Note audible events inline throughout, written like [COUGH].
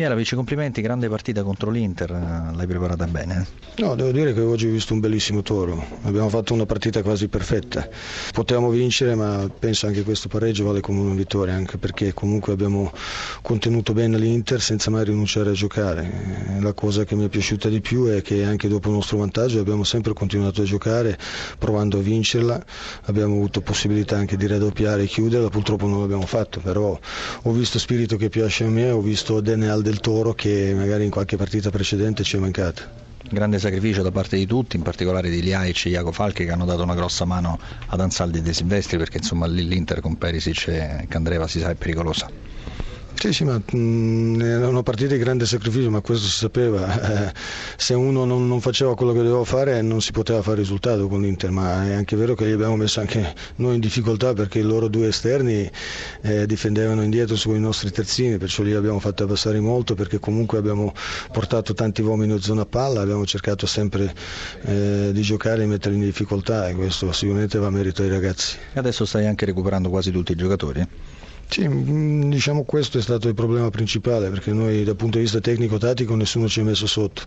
Mielavici, complimenti, grande partita contro l'Inter, l'hai preparata bene? No, devo dire che oggi ho visto un bellissimo toro, abbiamo fatto una partita quasi perfetta, potevamo vincere ma penso anche questo pareggio vale come una vittoria, anche perché comunque abbiamo contenuto bene l'Inter senza mai rinunciare a giocare. La cosa che mi è piaciuta di più è che anche dopo il nostro vantaggio abbiamo sempre continuato a giocare provando a vincerla, abbiamo avuto possibilità anche di raddoppiare e chiuderla, purtroppo non l'abbiamo fatto, però ho visto spirito che piace a me, ho visto DNA del Toro che magari in qualche partita precedente ci è mancata. Grande sacrificio da parte di tutti, in particolare di Liaic e Iaco Falchi che hanno dato una grossa mano ad Ansaldi e De Silvestri perché insomma l'Inter con Perisic e Candreva si sa è pericolosa. Sì, sì, ma mh, mm, era una partita di grande sacrificio, ma questo si sapeva. [LAUGHS] Eh, se uno non, non, faceva quello che doveva fare non si poteva fare risultato con l'Inter, ma è anche vero che li abbiamo messo anche noi in difficoltà perché i loro due esterni eh, difendevano indietro sui nostri terzini, perciò li abbiamo fatti abbassare molto perché comunque abbiamo portato tanti uomini in zona palla, abbiamo cercato sempre eh, di giocare e metterli in difficoltà e questo sicuramente va a merito ai ragazzi. E adesso stai anche recuperando quasi tutti i giocatori? Sì, mm, diciamo questo è stato il problema principale perché noi dal punto di vista tecnico-tattico nessuno ci ha messo sotto,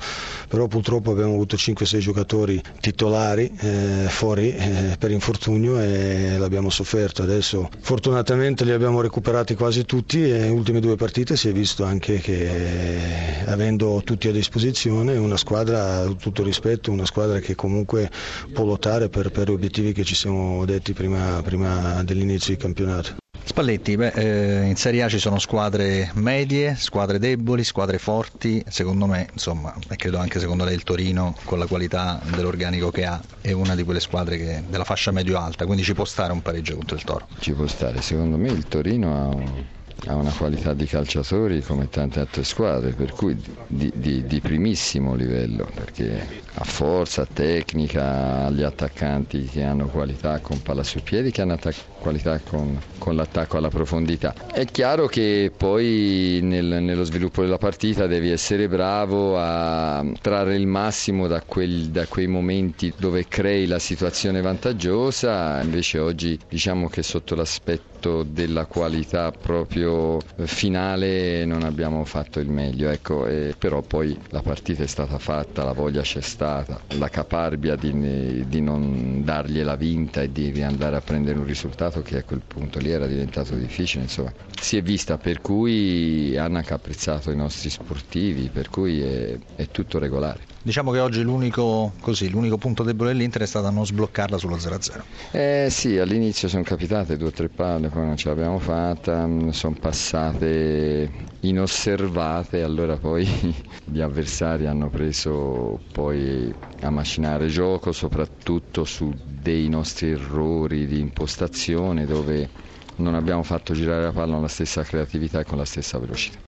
però purtroppo abbiamo avuto 5-6 giocatori titolari eh, fuori eh, per infortunio e l'abbiamo sofferto. Adesso fortunatamente li abbiamo recuperati quasi tutti e nelle ultime due partite si è visto anche che eh, avendo tutti a disposizione una squadra, tutto rispetto, una squadra che comunque può lottare per, per gli obiettivi che ci siamo detti prima, prima dell'inizio del campionato. Spalletti, beh, eh, in Serie A ci sono squadre medie, squadre deboli, squadre forti, secondo me, insomma, e credo anche secondo lei il Torino con la qualità dell'organico che ha è una di quelle squadre che, della fascia medio-alta, quindi ci può stare un pareggio contro il Toro. Ci può stare, secondo me il Torino ha un ha una qualità di calciatori come tante altre squadre, per cui di, di, di primissimo livello, perché ha forza, tecnica, gli attaccanti che hanno qualità con palla sui piedi, che hanno attac- qualità con, con, l'attacco alla profondità. È chiaro che poi nel, nello sviluppo della partita devi essere bravo a trarre il massimo da, quel, da quei momenti dove crei la situazione vantaggiosa, invece oggi diciamo che sotto l'aspetto della qualità proprio finale non abbiamo fatto il meglio, ecco, però poi la partita è stata fatta, la voglia c'è stata, la caparbia di, di non dargliela vinta e di andare a prendere un risultato che a quel punto lì era diventato difficile, insomma, si è vista per cui hanno caprezzato i nostri sportivi, per cui è, è tutto regolare. Diciamo che oggi l'unico, così, l'unico, punto debole dell'Inter è stato non sbloccarla sullo 0-0. Eh sì, all'inizio sono capitate due o tre palle, poi non ce l'abbiamo fatta, mm, sono passate inosservate, allora poi [LAUGHS] gli avversari hanno preso poi a macinare gioco, soprattutto su dei nostri errori di impostazione dove non abbiamo fatto girare la palla con la stessa creatività e con la stessa velocità.